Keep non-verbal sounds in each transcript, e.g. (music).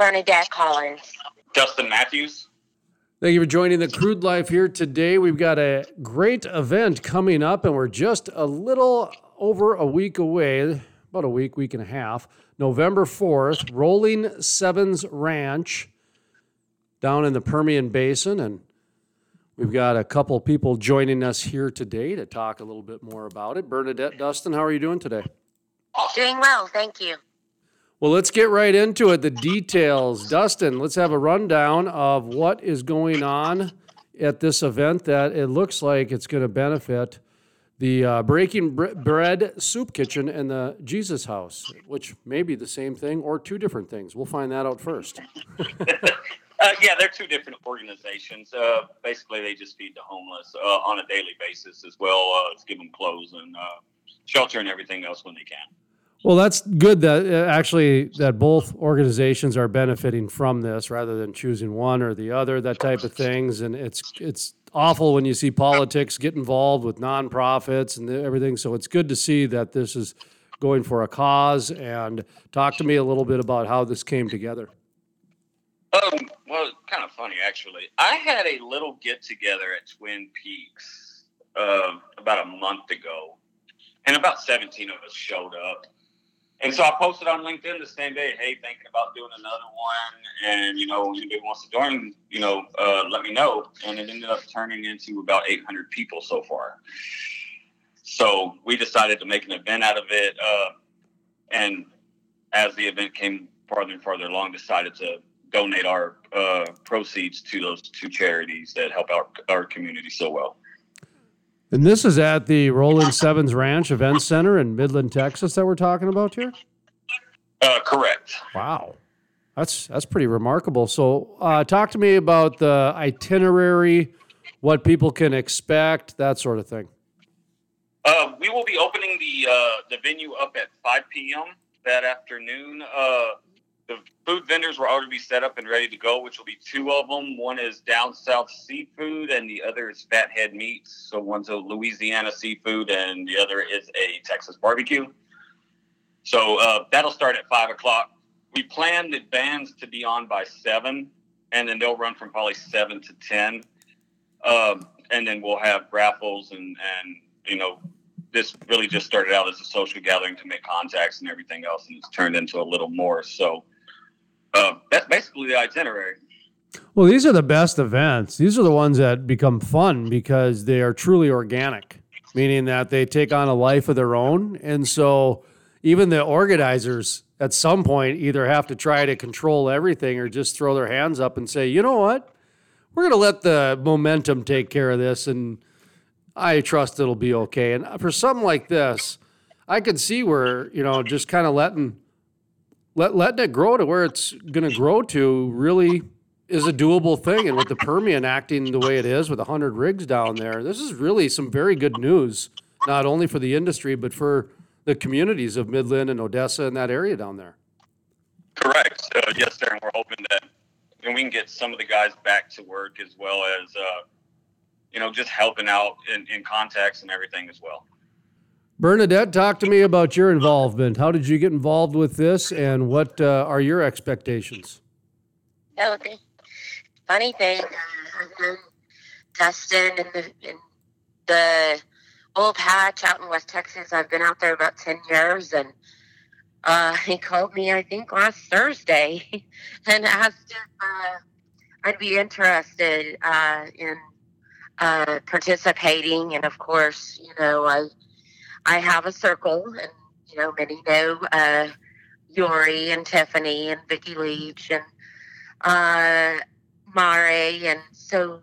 Bernadette Collins. Dustin Matthews. Thank you for joining the Crude Life here today. We've got a great event coming up, and we're just a little over a week away, about a week, week and a half. November 4th, Rolling Sevens Ranch down in the Permian Basin. And we've got a couple people joining us here today to talk a little bit more about it. Bernadette, Dustin, how are you doing today? Doing well, thank you. Well, let's get right into it. The details. Dustin, let's have a rundown of what is going on at this event that it looks like it's going to benefit the uh, Breaking Bre- Bread Soup Kitchen and the Jesus House, which may be the same thing or two different things. We'll find that out first. (laughs) Uh, yeah, they're two different organizations. Uh, basically, they just feed the homeless uh, on a daily basis, as well as give them clothes and uh, shelter and everything else when they can. Well, that's good that uh, actually that both organizations are benefiting from this rather than choosing one or the other, that type of things. And it's it's awful when you see politics get involved with nonprofits and everything. So it's good to see that this is going for a cause. And talk to me a little bit about how this came together. Um, well, kind of funny actually. I had a little get together at Twin Peaks uh, about a month ago, and about 17 of us showed up. And so I posted on LinkedIn the same day, hey, thinking about doing another one. And, you know, anybody wants to join, you know, uh, let me know. And it ended up turning into about 800 people so far. So we decided to make an event out of it. Uh, and as the event came farther and farther along, decided to donate our uh, proceeds to those two charities that help our, our community so well. And this is at the Rolling Sevens Ranch Event Center in Midland, Texas, that we're talking about here. Uh, correct. Wow, that's that's pretty remarkable. So, uh, talk to me about the itinerary, what people can expect, that sort of thing. Uh, we will be opening the uh, the venue up at 5 p.m. that afternoon. The food vendors were already be set up and ready to go, which will be two of them. One is down south seafood, and the other is fathead meats. So one's a Louisiana seafood, and the other is a Texas barbecue. So uh, that'll start at five o'clock. We plan the bands to be on by seven, and then they'll run from probably seven to ten. Um, and then we'll have raffles and and you know this really just started out as a social gathering to make contacts and everything else, and it's turned into a little more. So uh, that's basically the itinerary. Well, these are the best events. These are the ones that become fun because they are truly organic, meaning that they take on a life of their own. And so, even the organizers at some point either have to try to control everything or just throw their hands up and say, you know what? We're going to let the momentum take care of this. And I trust it'll be okay. And for something like this, I could see where, you know, just kind of letting let, letting it grow to where it's going to grow to really is a doable thing. And with the Permian acting the way it is with 100 rigs down there, this is really some very good news, not only for the industry, but for the communities of Midland and Odessa and that area down there. Correct. Uh, yes, sir. And we're hoping that and we can get some of the guys back to work as well as, uh, you know, just helping out in, in contacts and everything as well. Bernadette, talk to me about your involvement. How did you get involved with this, and what uh, are your expectations? Oh, the funny thing, uh, Dustin and the, in the oil patch out in West Texas. I've been out there about ten years, and uh, (laughs) he called me, I think, last Thursday, (laughs) and asked if uh, I'd be interested uh, in uh, participating. And of course, you know, I I have a circle, and you know, many know uh, Yori and Tiffany and Vicky Leach and uh, Mare, and so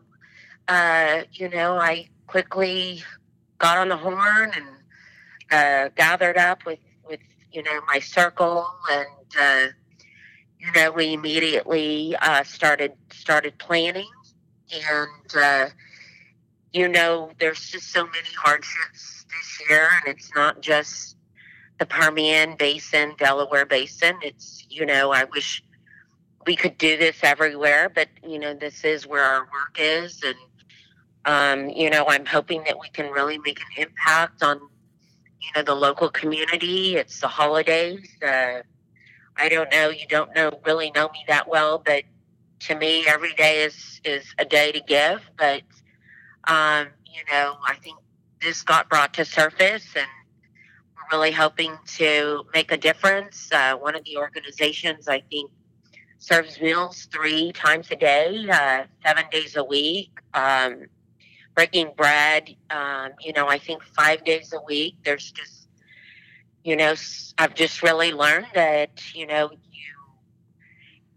uh, you know, I quickly got on the horn and uh, gathered up with with you know my circle, and uh, you know, we immediately uh, started started planning, and uh, you know, there's just so many hardships this year, and it's not just the Permian Basin, Delaware Basin. It's, you know, I wish we could do this everywhere, but, you know, this is where our work is. And, um, you know, I'm hoping that we can really make an impact on, you know, the local community. It's the holidays. Uh, I don't know. You don't know really know me that well, but to me, every day is is a day to give. But um, you know, I think this got brought to surface, and we're really hoping to make a difference. Uh, one of the organizations, I think, serves meals three times a day, uh, seven days a week. Um, breaking bread, um, you know, I think five days a week. There's just, you know, I've just really learned that, you know, you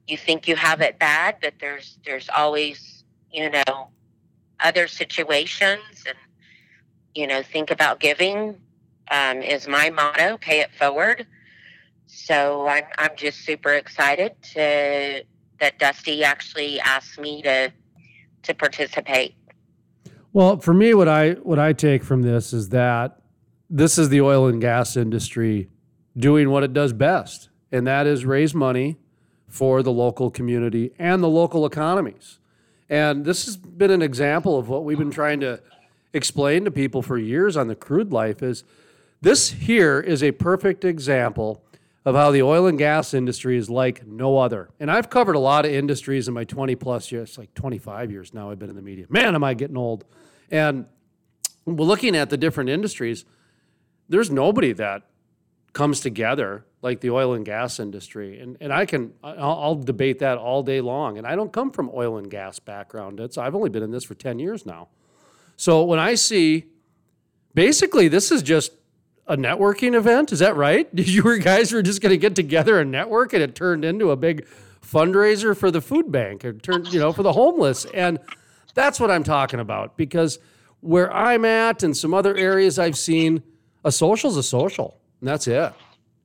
you think you have it bad, but there's there's always, you know, other situations and you know, think about giving um, is my motto, pay it forward. So I'm, I'm just super excited to that Dusty actually asked me to to participate. Well, for me, what I what I take from this is that this is the oil and gas industry doing what it does best, and that is raise money for the local community and the local economies. And this has been an example of what we've been trying to explain to people for years on the crude life is this here is a perfect example of how the oil and gas industry is like no other. And I've covered a lot of industries in my 20 plus years, like 25 years now I've been in the media. Man, am I getting old. And looking at the different industries, there's nobody that comes together like the oil and gas industry. And, and I can, I'll, I'll debate that all day long. And I don't come from oil and gas background. It's, I've only been in this for 10 years now. So when I see, basically, this is just a networking event. Is that right? (laughs) You guys were just going to get together and network, and it turned into a big fundraiser for the food bank. It turned, you know, for the homeless, and that's what I'm talking about. Because where I'm at, and some other areas I've seen, a social's a social, and that's it.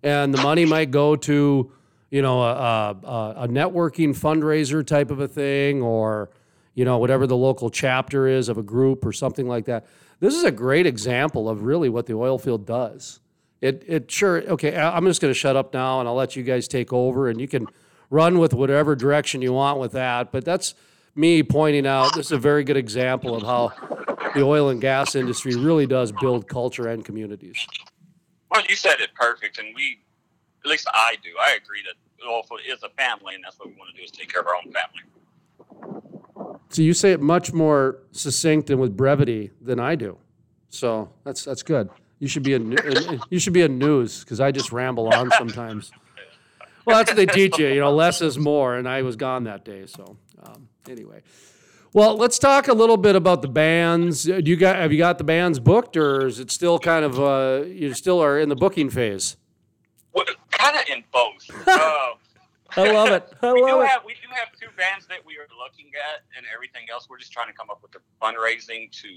And the money might go to, you know, a, a, a networking fundraiser type of a thing, or you know, whatever the local chapter is of a group or something like that. This is a great example of really what the oil field does. It, it sure, okay, I'm just going to shut up now and I'll let you guys take over and you can run with whatever direction you want with that. But that's me pointing out this is a very good example of how the oil and gas industry really does build culture and communities. Well, you said it perfect, and we, at least I do. I agree that oil is a family, and that's what we want to do is take care of our own family. So you say it much more succinct and with brevity than I do. So that's that's good. You should be a you should be a news because I just ramble on sometimes. Well, that's what they teach you. You know, less is more, and I was gone that day. So um, anyway, well, let's talk a little bit about the bands. Do you got have you got the bands booked, or is it still kind of uh, you still are in the booking phase? Well, kind of in both. Uh, (laughs) I love it. I we love do it. have we do have two bands that we are looking at, and everything else. We're just trying to come up with the fundraising to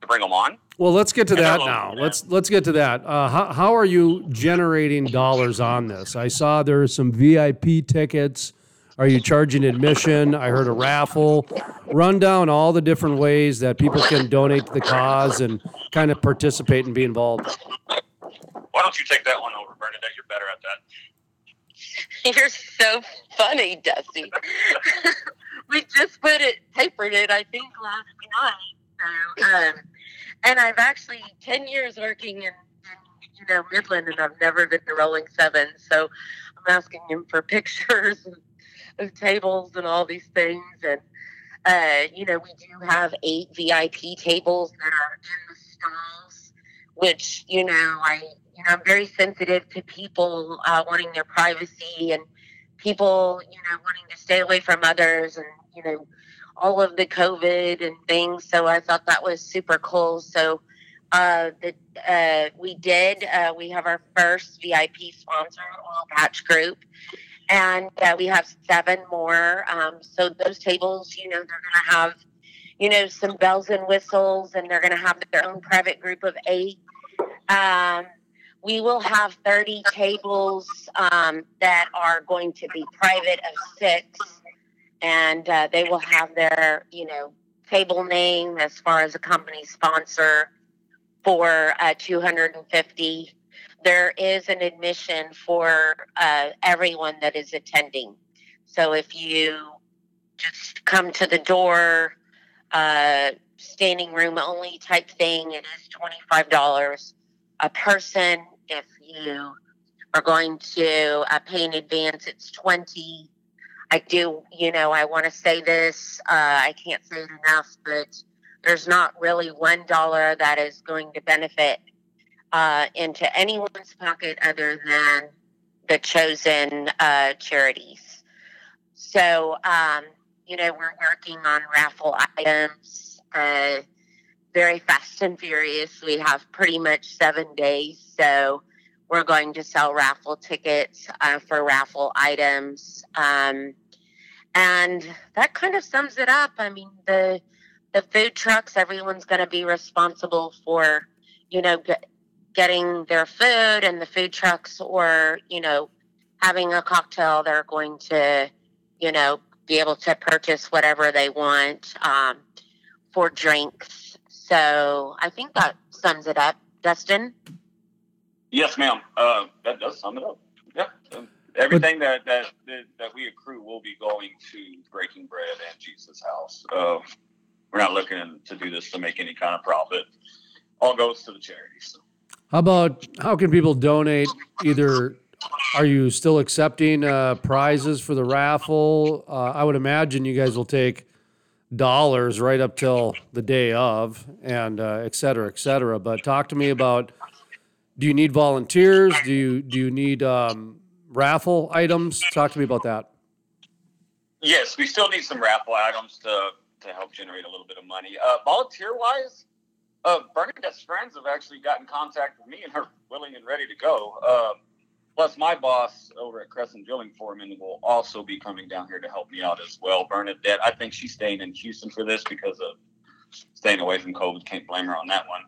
to bring them on. Well, let's get to And that now. local, Let's let's get to that. Uh, how how are you generating dollars on this? I saw there are some VIP tickets. Are you charging admission? I heard a raffle. Run down all the different ways that people can donate to the cause and kind of participate and be involved. Why don't you take that one over, Bernadette? You're better at that. You're so funny, Dusty. (laughs) we just put it, papered it, I think, last night. So, um, and I've actually ten years working in, in you know Midland, and I've never been to Rolling Seven. So I'm asking him for (laughs) pictures of, tables and all these things. And uh, you know, we do have eight VIP tables that are in the stalls, which you know I you know, I'm very sensitive to people uh, wanting their privacy and people, you know, wanting to stay away from others and, you know, all of the COVID and things. So I thought that was super cool. So uh, the, uh, we did, uh, we have our first VIP sponsor, Oil Patch Group. And uh, we have seven more. Um, so those tables, you know, they're going to have, you know, some bells and whistles, and they're going to have their own private group of eight. Um, we will have 30 tables um, that are going to be private of six. And uh, they will have their you know table name as far as a company sponsor for uh, 250 there is an admission for uh, everyone that is attending. So if you just come to the door uh, standing room only type thing it is $25 a person if you We're going to uh, pay in advance. It's 20. I do, you know, I want to say this. Uh, I can't say it enough, but there's not really one dollar that is going to benefit uh, into anyone's pocket other than the chosen uh, charities. So, um, you know, we're working on raffle items uh, very fast and furious. We have pretty much seven days. So, we're going to sell raffle tickets uh, for raffle items. Um, and that kind of sums it up. I mean, the the food trucks, everyone's going to be responsible for, you know, get, getting their food and the food trucks or, you know, having a cocktail. They're going to, you know, be able to purchase whatever they want um, for drinks. So I think that sums it up. Dustin? Yes, ma'am. Uh, that does sum it up. Yeah. Um, everything that, that, that that we accrue will be going to Breaking Bread and Jesus House. Uh, we're not looking to do this to make any kind of profit. All goes to the charities. How about how can people donate? Either are you still accepting uh, prizes for the raffle? Uh, I would imagine you guys will take dollars right up till the day of, and uh, et cetera, et cetera. But talk to me about: Do you need volunteers? Do you do you need um, raffle items? Talk to me about that. Yes, we still need some raffle items to to help generate a little bit of money. Uh, volunteer wise, uh, Bernadette's friends have actually got in contact with me and are willing and ready to go. Uh, plus, my boss over at Crescent Drilling Foreman will also be coming down here to help me out as well. Bernadette, I think she's staying in Houston for this because of staying away from COVID. Can't blame her on that one.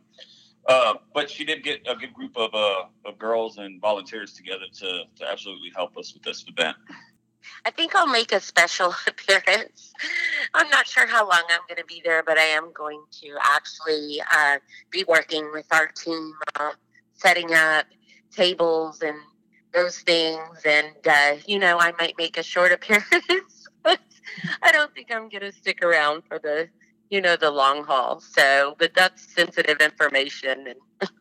Uh, but she did get a good group of, uh, of girls and volunteers together to, to absolutely help us with this event. I think I'll make a special (laughs) appearance. I'm not sure how long I'm going to be there, but I am going to actually uh, be working with our team, uh, setting up tables and those things. And, uh, you know, I might make a short (laughs) appearance, but I don't think I'm going to stick around for the, you know, the long haul. So, but that's sensitive information. And (laughs)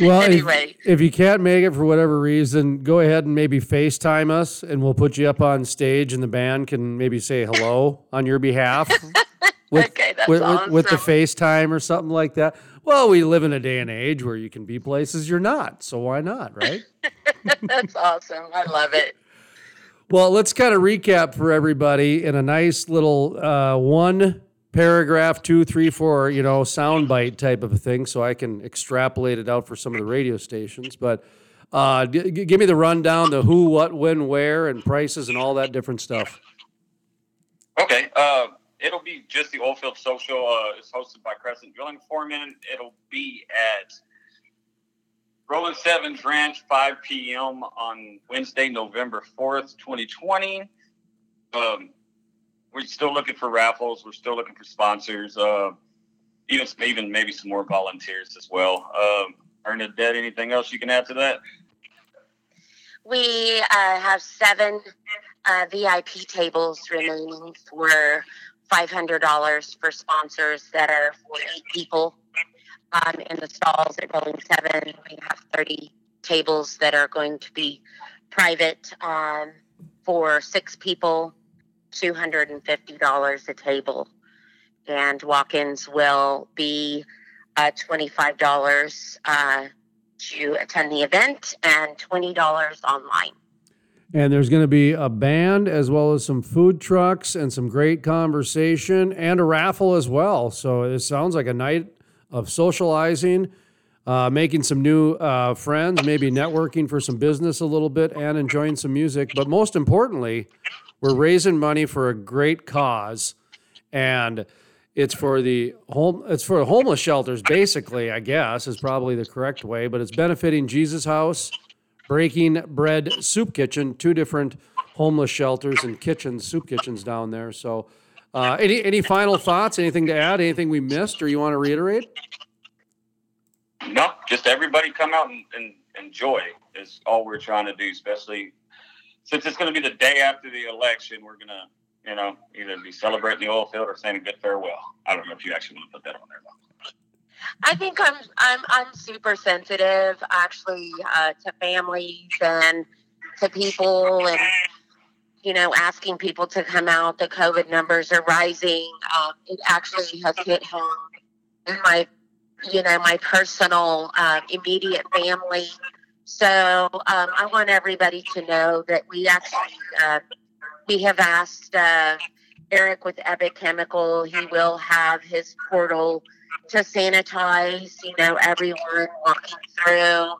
Well, anyway, if, if you can't make it for whatever reason, go ahead and maybe FaceTime us and we'll put you up on stage and the band can maybe say hello on your behalf. (laughs) With, Okay, that's with, with, with the. FaceTime or something like that. Well, we live in a day and age where you can be places you're not. So why not, right? (laughs) that's awesome. I love it. Well, let's kind of recap for everybody in a nice little uh, one paragraph, two, three, four, you know, soundbite type of a thing, so I can extrapolate it out for some of the radio stations. But uh, g- g- give me the rundown: the who, what, when, where, and prices, and all that different stuff. Okay. Uh, it'll be just the Oilfield Social. Uh, it's hosted by Crescent Drilling Foreman. It'll be at Rolling Sevens Ranch, 5 p.m. on Wednesday, November 4th, 2020. Um, we're still looking for raffles. We're still looking for sponsors. Uh, even even maybe some more volunteers as well. Um, Bernadette, anything else you can add to that? We uh, have seven uh, VIP tables remaining for $500 for sponsors that are for eight people. Um, in the stalls at Rolling Seven, we have 30 tables that are going to be private um, for six people, $250 a table. And walk ins will be uh, $25 uh, to attend the event and $20 online. And there's going to be a band as well as some food trucks and some great conversation and a raffle as well. So it sounds like a night of socializing, uh, making some new uh, friends, maybe networking for some business a little bit, and enjoying some music. But most importantly, we're raising money for a great cause, and it's for the home. It's for homeless shelters, basically. I guess is probably the correct way, but it's benefiting Jesus House. Breaking Bread Soup Kitchen, two different homeless shelters and kitchens, soup kitchens down there. So, uh, any any final thoughts? Anything to add? Anything we missed, or you want to reiterate? No, just everybody come out and, and enjoy is all we're trying to do, especially since it's going to be the day after the election. We're going to, you know, either be celebrating the oil field or saying a good farewell. I don't know if you actually want to put that on there, though. I think I'm I'm I'm super sensitive actually uh, to families and to people and you know asking people to come out. The COVID numbers are rising. Um, it actually has hit home in my you know my personal uh, immediate family. So um, I want everybody to know that we actually uh, we have asked uh, Eric with Epic Chemical. He will have his portal to sanitize, you know, everyone walking through.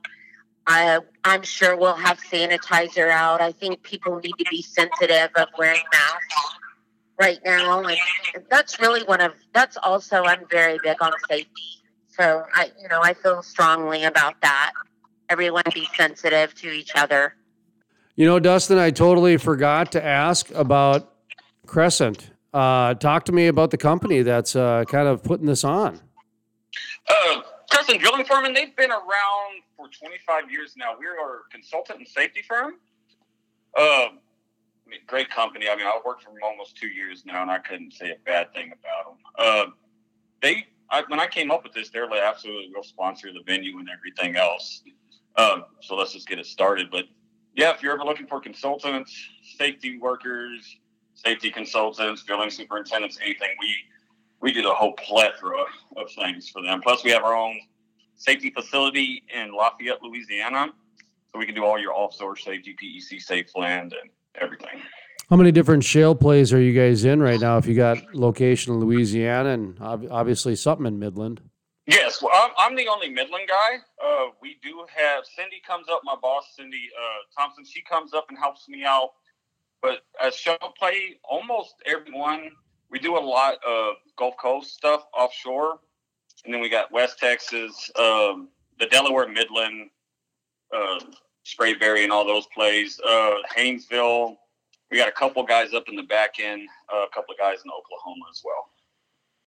I, I'm sure we'll have sanitizer out. I think people need to be sensitive of wearing masks right now, and that's really one of that's also I'm very big on safety. So I, you know, I feel strongly about that. Everyone be sensitive to each other. You know, Dustin, I totally forgot to ask about Crescent. Uh, talk to me about the company that's uh, kind of putting this on. Uh, Crescent Drilling Foreman, they've been around for 25 years now. We're a consultant and safety firm. Uh, I mean, great company. I mean, I've worked for them almost two years now, and I couldn't say a bad thing about them. Uh, they, I, when I came up with this, they're like absolutely real sponsor of the venue and everything else. Um, so let's just get it started. But yeah, if you're ever looking for consultants, safety workers, safety consultants, drilling superintendents, anything, we we do a whole plethora of things for them. Plus, we have our own safety facility in Lafayette, Louisiana, so we can do all your offshore safety, PEC SafeLand, and everything. How many different shale plays are you guys in right now? If you got location in Louisiana and obviously something in Midland. Yes, well, I'm, I'm the only Midland guy. Uh, we do have Cindy comes up, my boss Cindy uh, Thompson. She comes up and helps me out. But as shale play, almost everyone we do a lot of Gulf Coast stuff offshore, and then we got West Texas, um, the Delaware Midland, uh, Sprayberry, and all those plays. Uh, Haynesville. We got a couple guys up in the Bakken, uh, a couple of guys in Oklahoma as well.